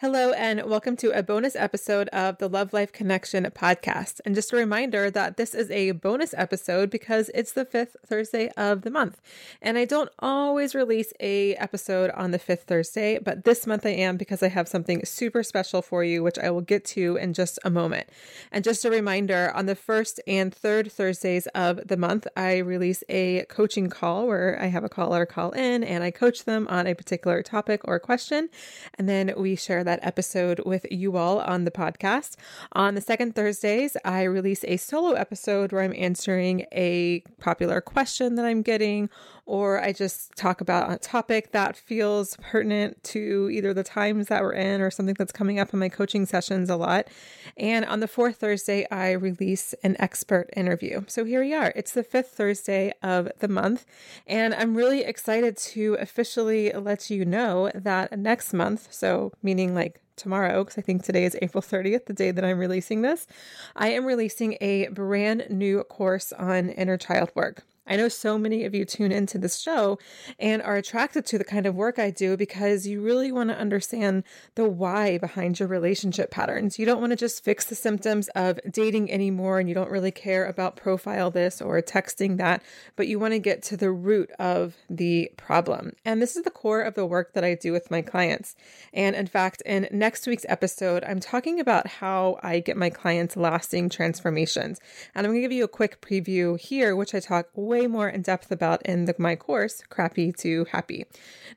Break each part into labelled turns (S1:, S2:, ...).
S1: Hello, and welcome to a bonus episode of the Love Life Connection podcast. And just a reminder that this is a bonus episode because it's the fifth Thursday of the month. And I don't always release a episode on the fifth Thursday, but this month I am because I have something super special for you, which I will get to in just a moment. And just a reminder on the first and third Thursdays of the month, I release a coaching call where I have a caller call in and I coach them on a particular topic or question. And then we share that that episode with you all on the podcast. On the second Thursdays, I release a solo episode where I'm answering a popular question that I'm getting or I just talk about a topic that feels pertinent to either the times that we're in or something that's coming up in my coaching sessions a lot. And on the fourth Thursday, I release an expert interview. So here we are. It's the fifth Thursday of the month. And I'm really excited to officially let you know that next month, so meaning like tomorrow, because I think today is April 30th, the day that I'm releasing this, I am releasing a brand new course on inner child work. I know so many of you tune into this show and are attracted to the kind of work I do because you really want to understand the why behind your relationship patterns. You don't want to just fix the symptoms of dating anymore and you don't really care about profile this or texting that, but you want to get to the root of the problem. And this is the core of the work that I do with my clients. And in fact, in next week's episode, I'm talking about how I get my clients lasting transformations. And I'm going to give you a quick preview here, which I talk way way more in depth about in the, my course, Crappy to Happy.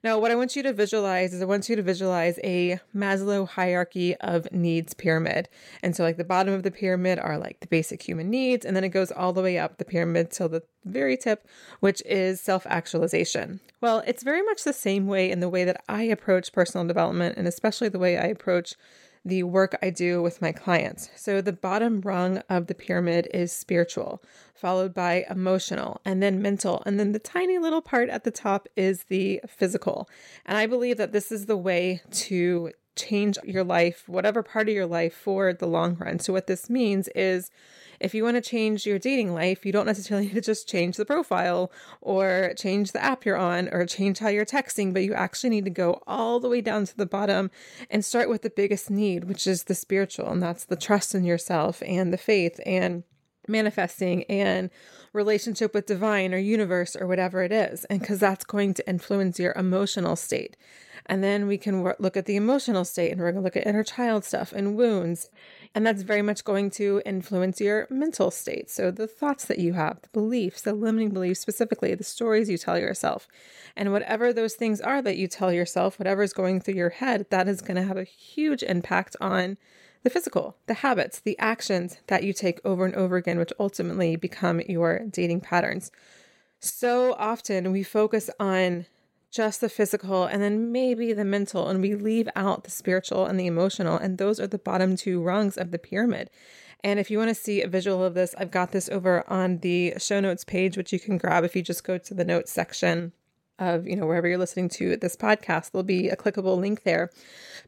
S1: Now, what I want you to visualize is I want you to visualize a Maslow hierarchy of needs pyramid. And so, like, the bottom of the pyramid are like the basic human needs, and then it goes all the way up the pyramid till the very tip, which is self actualization. Well, it's very much the same way in the way that I approach personal development, and especially the way I approach the work I do with my clients. So, the bottom rung of the pyramid is spiritual, followed by emotional, and then mental. And then the tiny little part at the top is the physical. And I believe that this is the way to change your life, whatever part of your life, for the long run. So, what this means is if you want to change your dating life, you don't necessarily need to just change the profile or change the app you're on or change how you're texting, but you actually need to go all the way down to the bottom and start with the biggest need, which is the spiritual, and that's the trust in yourself and the faith and manifesting and relationship with divine or universe or whatever it is. And because that's going to influence your emotional state. And then we can look at the emotional state and we're going to look at inner child stuff and wounds And that's very much going to influence your mental state. So, the thoughts that you have, the beliefs, the limiting beliefs specifically, the stories you tell yourself. And whatever those things are that you tell yourself, whatever is going through your head, that is going to have a huge impact on the physical, the habits, the actions that you take over and over again, which ultimately become your dating patterns. So often we focus on just the physical and then maybe the mental, and we leave out the spiritual and the emotional. And those are the bottom two rungs of the pyramid. And if you want to see a visual of this, I've got this over on the show notes page, which you can grab if you just go to the notes section of, you know, wherever you're listening to this podcast. There'll be a clickable link there.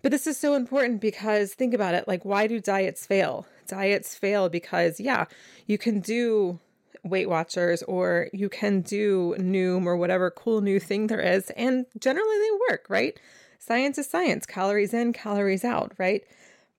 S1: But this is so important because think about it like, why do diets fail? Diets fail because, yeah, you can do Weight Watchers or you can do Noom or whatever cool new thing there is. And generally they work, right? Science is science, calories in, calories out, right?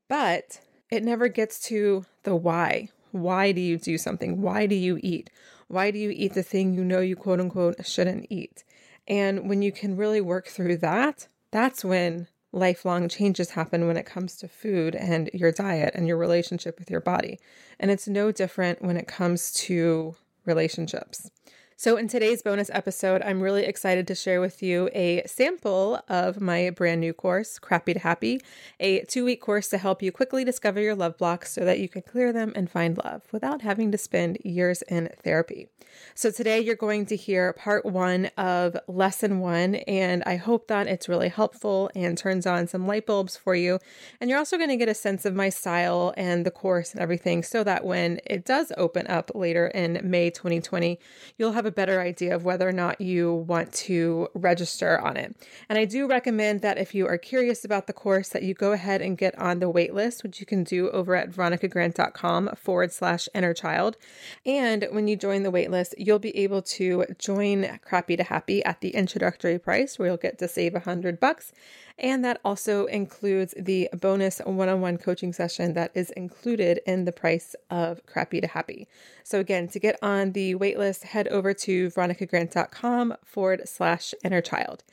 S1: But it never gets to the why. Why do you do something? Why do you eat? Why do you eat the thing you know you quote unquote shouldn't eat? And when you can really work through that, that's when lifelong changes happen when it comes to food and your diet and your relationship with your body. And it's no different when it comes to relationships. So, in today's bonus episode, I'm really excited to share with you a sample of my brand new course, Crappy to Happy, a two week course to help you quickly discover your love blocks so that you can clear them and find love without having to spend years in therapy. So, today you're going to hear part one of lesson one, and I hope that it's really helpful and turns on some light bulbs for you. And you're also going to get a sense of my style and the course and everything so that when it does open up later in May 2020, you'll have have a better idea of whether or not you want to register on it. And I do recommend that if you are curious about the course, that you go ahead and get on the waitlist, which you can do over at veronicagrant.com forward slash inner child. And when you join the waitlist, you'll be able to join Crappy to Happy at the introductory price, where you'll get to save a hundred bucks. And that also includes the bonus one on one coaching session that is included in the price of Crappy to Happy. So, again, to get on the waitlist, head over to veronicagrant.com forward slash inner child.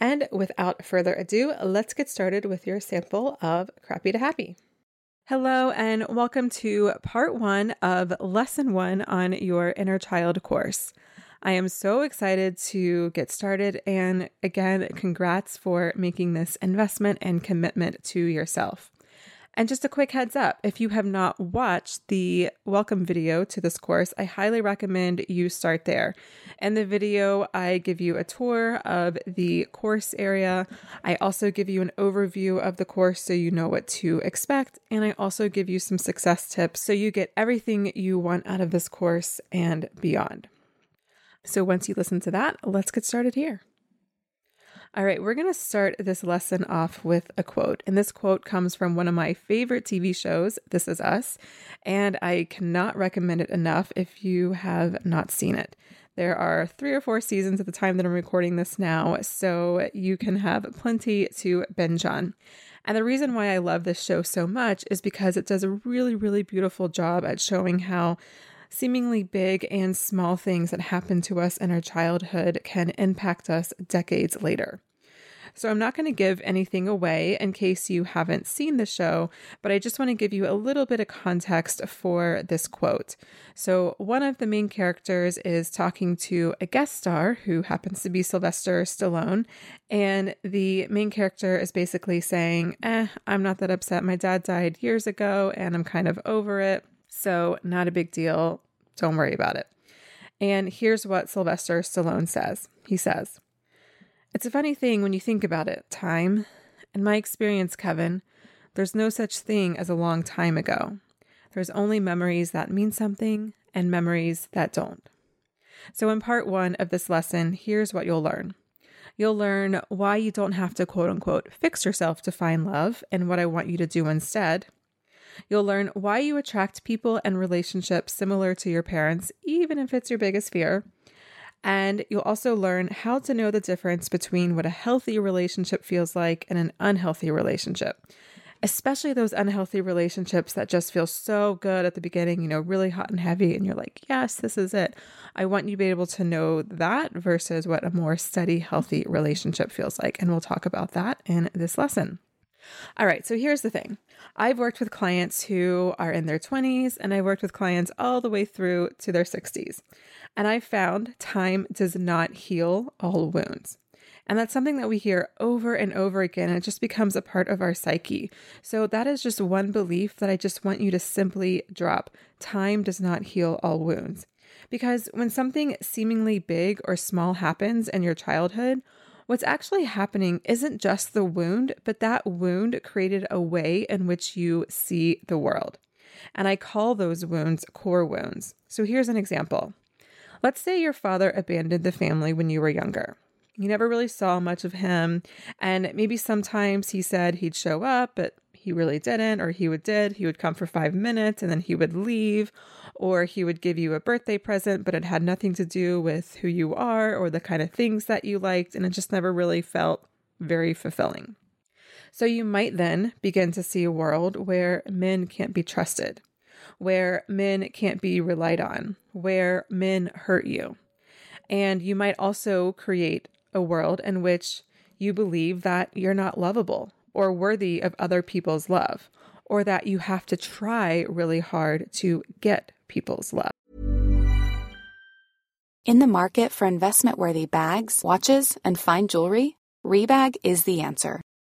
S1: And without further ado, let's get started with your sample of Crappy to Happy. Hello, and welcome to part one of lesson one on your inner child course. I am so excited to get started. And again, congrats for making this investment and commitment to yourself. And just a quick heads up if you have not watched the welcome video to this course, I highly recommend you start there. In the video, I give you a tour of the course area. I also give you an overview of the course so you know what to expect. And I also give you some success tips so you get everything you want out of this course and beyond. So once you listen to that, let's get started here. All right, we're going to start this lesson off with a quote. And this quote comes from one of my favorite TV shows, This Is Us. And I cannot recommend it enough if you have not seen it. There are three or four seasons at the time that I'm recording this now, so you can have plenty to binge on. And the reason why I love this show so much is because it does a really, really beautiful job at showing how seemingly big and small things that happen to us in our childhood can impact us decades later. So, I'm not going to give anything away in case you haven't seen the show, but I just want to give you a little bit of context for this quote. So, one of the main characters is talking to a guest star who happens to be Sylvester Stallone, and the main character is basically saying, Eh, I'm not that upset. My dad died years ago, and I'm kind of over it. So, not a big deal. Don't worry about it. And here's what Sylvester Stallone says He says, It's a funny thing when you think about it, time. In my experience, Kevin, there's no such thing as a long time ago. There's only memories that mean something and memories that don't. So, in part one of this lesson, here's what you'll learn. You'll learn why you don't have to quote unquote fix yourself to find love and what I want you to do instead. You'll learn why you attract people and relationships similar to your parents, even if it's your biggest fear. And you'll also learn how to know the difference between what a healthy relationship feels like and an unhealthy relationship, especially those unhealthy relationships that just feel so good at the beginning, you know, really hot and heavy. And you're like, yes, this is it. I want you to be able to know that versus what a more steady, healthy relationship feels like. And we'll talk about that in this lesson. All right, so here's the thing. I've worked with clients who are in their 20s, and I've worked with clients all the way through to their 60s. And I found time does not heal all wounds. And that's something that we hear over and over again. And it just becomes a part of our psyche. So that is just one belief that I just want you to simply drop. Time does not heal all wounds. Because when something seemingly big or small happens in your childhood, what's actually happening isn't just the wound, but that wound created a way in which you see the world. And I call those wounds core wounds. So here's an example. Let's say your father abandoned the family when you were younger. You never really saw much of him, and maybe sometimes he said he'd show up, but he really didn't, or he would did. He would come for five minutes and then he would leave, or he would give you a birthday present, but it had nothing to do with who you are or the kind of things that you liked, and it just never really felt very fulfilling. So you might then begin to see a world where men can't be trusted, where men can't be relied on, where men hurt you. And you might also create a world in which you believe that you're not lovable or worthy of other people's love, or that you have to try really hard to get people's love.
S2: In the market for investment worthy bags, watches, and fine jewelry, Rebag is the answer.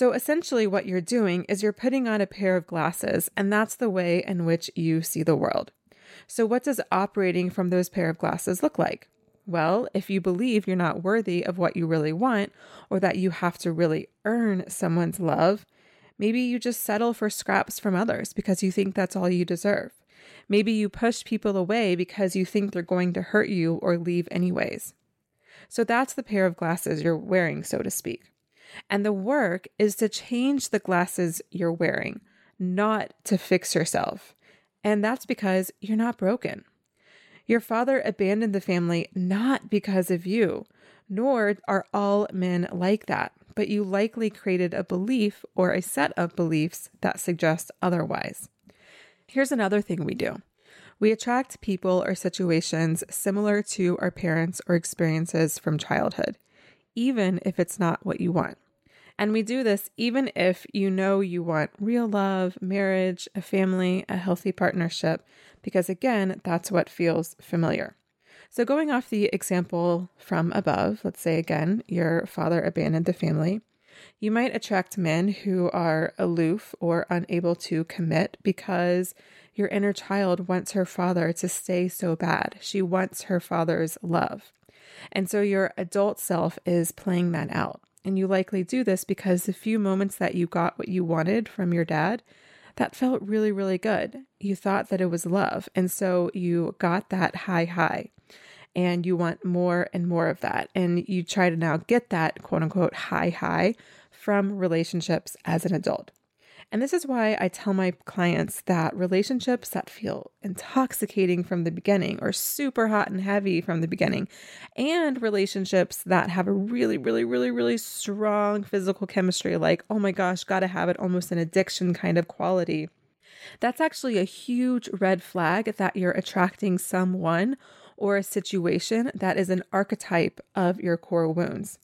S1: So essentially, what you're doing is you're putting on a pair of glasses, and that's the way in which you see the world. So, what does operating from those pair of glasses look like? Well, if you believe you're not worthy of what you really want, or that you have to really earn someone's love, maybe you just settle for scraps from others because you think that's all you deserve. Maybe you push people away because you think they're going to hurt you or leave anyways. So that's the pair of glasses you're wearing, so to speak. And the work is to change the glasses you're wearing, not to fix yourself. And that's because you're not broken. Your father abandoned the family not because of you, nor are all men like that, but you likely created a belief or a set of beliefs that suggest otherwise. Here's another thing we do we attract people or situations similar to our parents or experiences from childhood, even if it's not what you want. And we do this even if you know you want real love, marriage, a family, a healthy partnership, because again, that's what feels familiar. So, going off the example from above, let's say again, your father abandoned the family. You might attract men who are aloof or unable to commit because your inner child wants her father to stay so bad. She wants her father's love. And so your adult self is playing that out. And you likely do this because the few moments that you got what you wanted from your dad, that felt really, really good. You thought that it was love. And so you got that high, high. And you want more and more of that. And you try to now get that quote unquote high, high from relationships as an adult. And this is why I tell my clients that relationships that feel intoxicating from the beginning or super hot and heavy from the beginning, and relationships that have a really, really, really, really strong physical chemistry, like, oh my gosh, gotta have it, almost an addiction kind of quality. That's actually a huge red flag that you're attracting someone or a situation that is an archetype of your core wounds.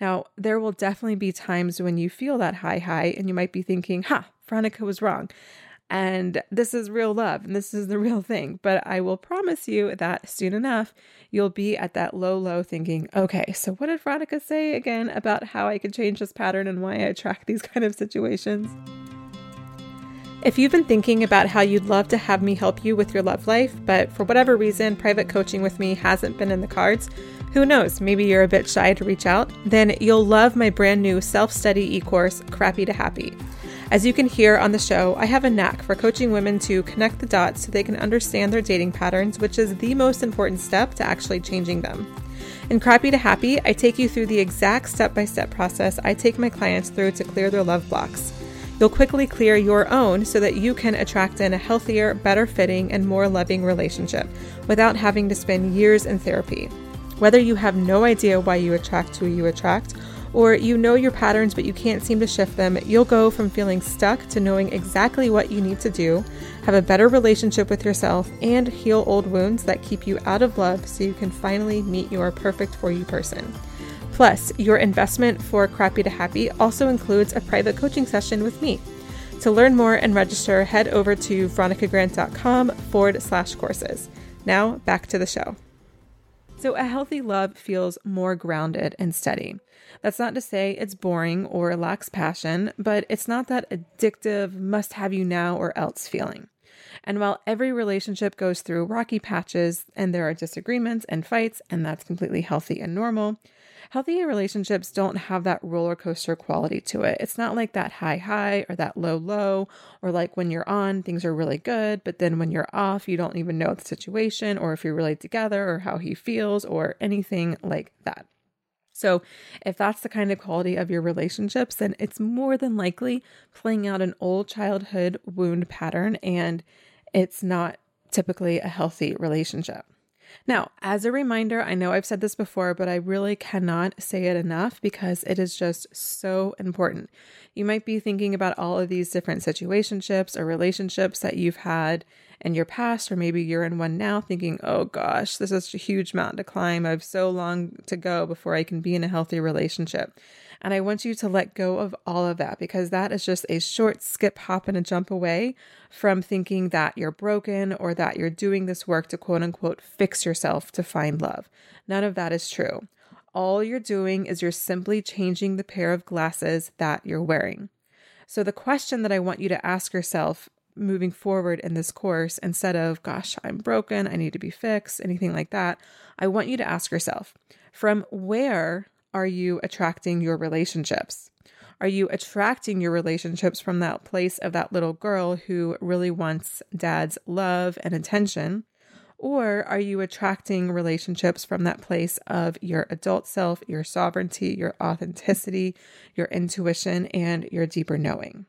S1: Now, there will definitely be times when you feel that high high and you might be thinking, ha, Veronica was wrong. And this is real love and this is the real thing. But I will promise you that soon enough, you'll be at that low, low thinking, okay, so what did Veronica say again about how I could change this pattern and why I attract these kind of situations? If you've been thinking about how you'd love to have me help you with your love life, but for whatever reason, private coaching with me hasn't been in the cards, who knows, maybe you're a bit shy to reach out, then you'll love my brand new self study e course, Crappy to Happy. As you can hear on the show, I have a knack for coaching women to connect the dots so they can understand their dating patterns, which is the most important step to actually changing them. In Crappy to Happy, I take you through the exact step by step process I take my clients through to clear their love blocks. You'll quickly clear your own so that you can attract in a healthier, better fitting, and more loving relationship without having to spend years in therapy. Whether you have no idea why you attract who you attract, or you know your patterns but you can't seem to shift them, you'll go from feeling stuck to knowing exactly what you need to do, have a better relationship with yourself, and heal old wounds that keep you out of love so you can finally meet your perfect for you person. Plus, your investment for Crappy to Happy also includes a private coaching session with me. To learn more and register, head over to veronicagrant.com forward slash courses. Now, back to the show. So, a healthy love feels more grounded and steady. That's not to say it's boring or lacks passion, but it's not that addictive, must have you now or else feeling. And while every relationship goes through rocky patches and there are disagreements and fights, and that's completely healthy and normal, healthy relationships don't have that roller coaster quality to it. It's not like that high high or that low low, or like when you're on, things are really good, but then when you're off, you don't even know the situation or if you're really together or how he feels or anything like that. So, if that's the kind of quality of your relationships, then it's more than likely playing out an old childhood wound pattern and it's not typically a healthy relationship. Now, as a reminder, I know I've said this before, but I really cannot say it enough because it is just so important. You might be thinking about all of these different situationships or relationships that you've had in your past, or maybe you're in one now thinking, oh gosh, this is a huge mountain to climb. I have so long to go before I can be in a healthy relationship. And I want you to let go of all of that because that is just a short skip, hop, and a jump away from thinking that you're broken or that you're doing this work to quote unquote fix yourself to find love. None of that is true. All you're doing is you're simply changing the pair of glasses that you're wearing. So, the question that I want you to ask yourself moving forward in this course, instead of, gosh, I'm broken, I need to be fixed, anything like that, I want you to ask yourself, from where are you attracting your relationships? Are you attracting your relationships from that place of that little girl who really wants dad's love and attention? Or are you attracting relationships from that place of your adult self, your sovereignty, your authenticity, your intuition, and your deeper knowing?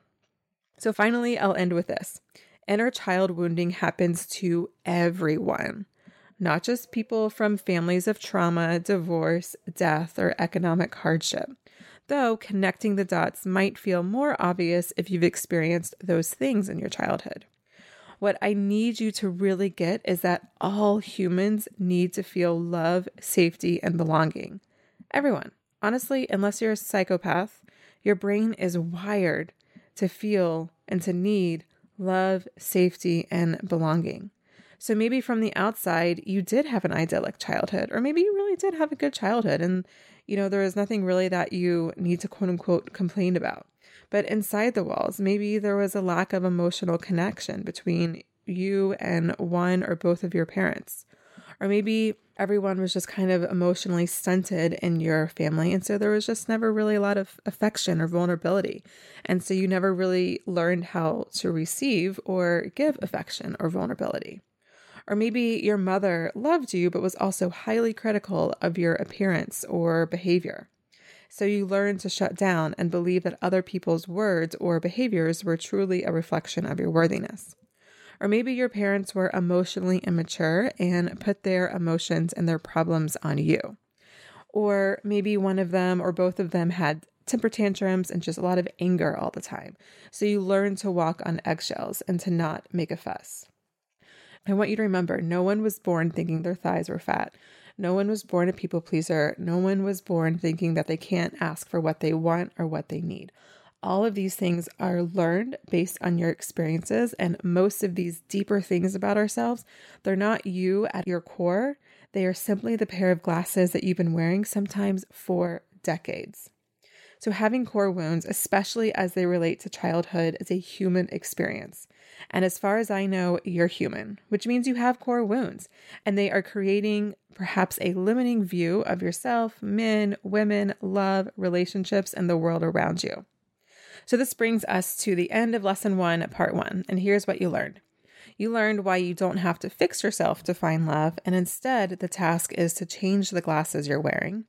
S1: So, finally, I'll end with this inner child wounding happens to everyone not just people from families of trauma, divorce, death, or economic hardship. Though connecting the dots might feel more obvious if you've experienced those things in your childhood. What I need you to really get is that all humans need to feel love, safety, and belonging. Everyone. Honestly, unless you're a psychopath, your brain is wired to feel and to need love, safety, and belonging. So maybe from the outside, you did have an idyllic childhood, or maybe you really did have a good childhood, and you know, there is nothing really that you need to quote unquote complain about. But inside the walls, maybe there was a lack of emotional connection between you and one or both of your parents. Or maybe everyone was just kind of emotionally stunted in your family. And so there was just never really a lot of affection or vulnerability. And so you never really learned how to receive or give affection or vulnerability. Or maybe your mother loved you but was also highly critical of your appearance or behavior. So you learned to shut down and believe that other people's words or behaviors were truly a reflection of your worthiness. Or maybe your parents were emotionally immature and put their emotions and their problems on you. Or maybe one of them or both of them had temper tantrums and just a lot of anger all the time. So you learned to walk on eggshells and to not make a fuss. I want you to remember no one was born thinking their thighs were fat. No one was born a people pleaser. No one was born thinking that they can't ask for what they want or what they need. all of these things are learned based on your experiences. And most of these deeper things about ourselves, they're not you at your core. They are simply the pair of glasses that you've been wearing sometimes for decades. So, having core wounds, especially as they relate to childhood, is a human experience. And as far as I know, you're human, which means you have core wounds, and they are creating perhaps a limiting view of yourself, men, women, love, relationships, and the world around you. So, this brings us to the end of lesson one, part one. And here's what you learned you learned why you don't have to fix yourself to find love, and instead, the task is to change the glasses you're wearing.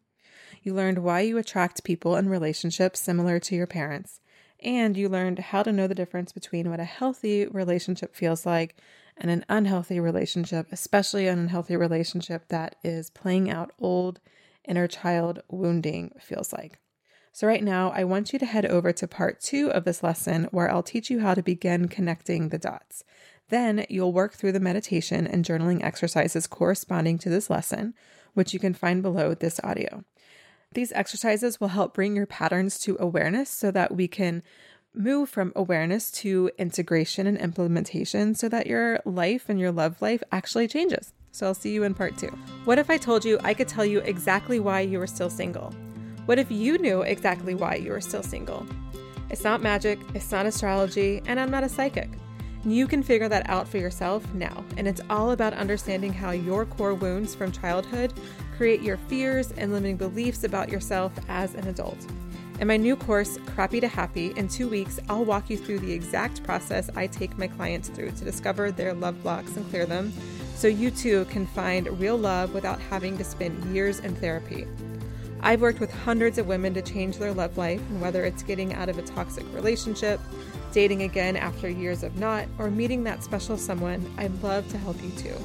S1: You learned why you attract people and relationships similar to your parents. And you learned how to know the difference between what a healthy relationship feels like and an unhealthy relationship, especially an unhealthy relationship that is playing out old inner child wounding feels like. So, right now, I want you to head over to part two of this lesson where I'll teach you how to begin connecting the dots. Then you'll work through the meditation and journaling exercises corresponding to this lesson, which you can find below this audio. These exercises will help bring your patterns to awareness so that we can move from awareness to integration and implementation so that your life and your love life actually changes. So I'll see you in part two. What if I told you I could tell you exactly why you were still single? What if you knew exactly why you were still single? It's not magic, it's not astrology, and I'm not a psychic. You can figure that out for yourself now, and it's all about understanding how your core wounds from childhood create your fears and limiting beliefs about yourself as an adult. In my new course, Crappy to Happy, in two weeks, I'll walk you through the exact process I take my clients through to discover their love blocks and clear them so you too can find real love without having to spend years in therapy. I've worked with hundreds of women to change their love life, and whether it's getting out of a toxic relationship, dating again after years of not, or meeting that special someone, I'd love to help you too.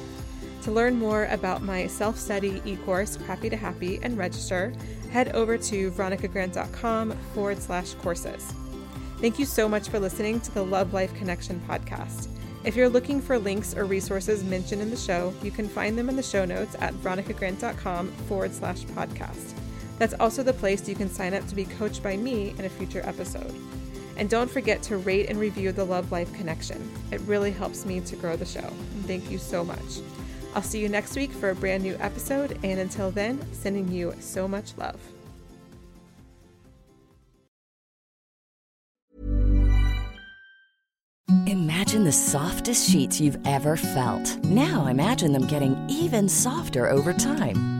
S1: To learn more about my self study e course, Crappy to Happy, and register, head over to veronicagrant.com forward slash courses. Thank you so much for listening to the Love Life Connection podcast. If you're looking for links or resources mentioned in the show, you can find them in the show notes at veronicagrant.com forward slash podcast. That's also the place you can sign up to be coached by me in a future episode. And don't forget to rate and review the Love Life Connection. It really helps me to grow the show. Thank you so much. I'll see you next week for a brand new episode. And until then, sending you so much love.
S3: Imagine the softest sheets you've ever felt. Now imagine them getting even softer over time.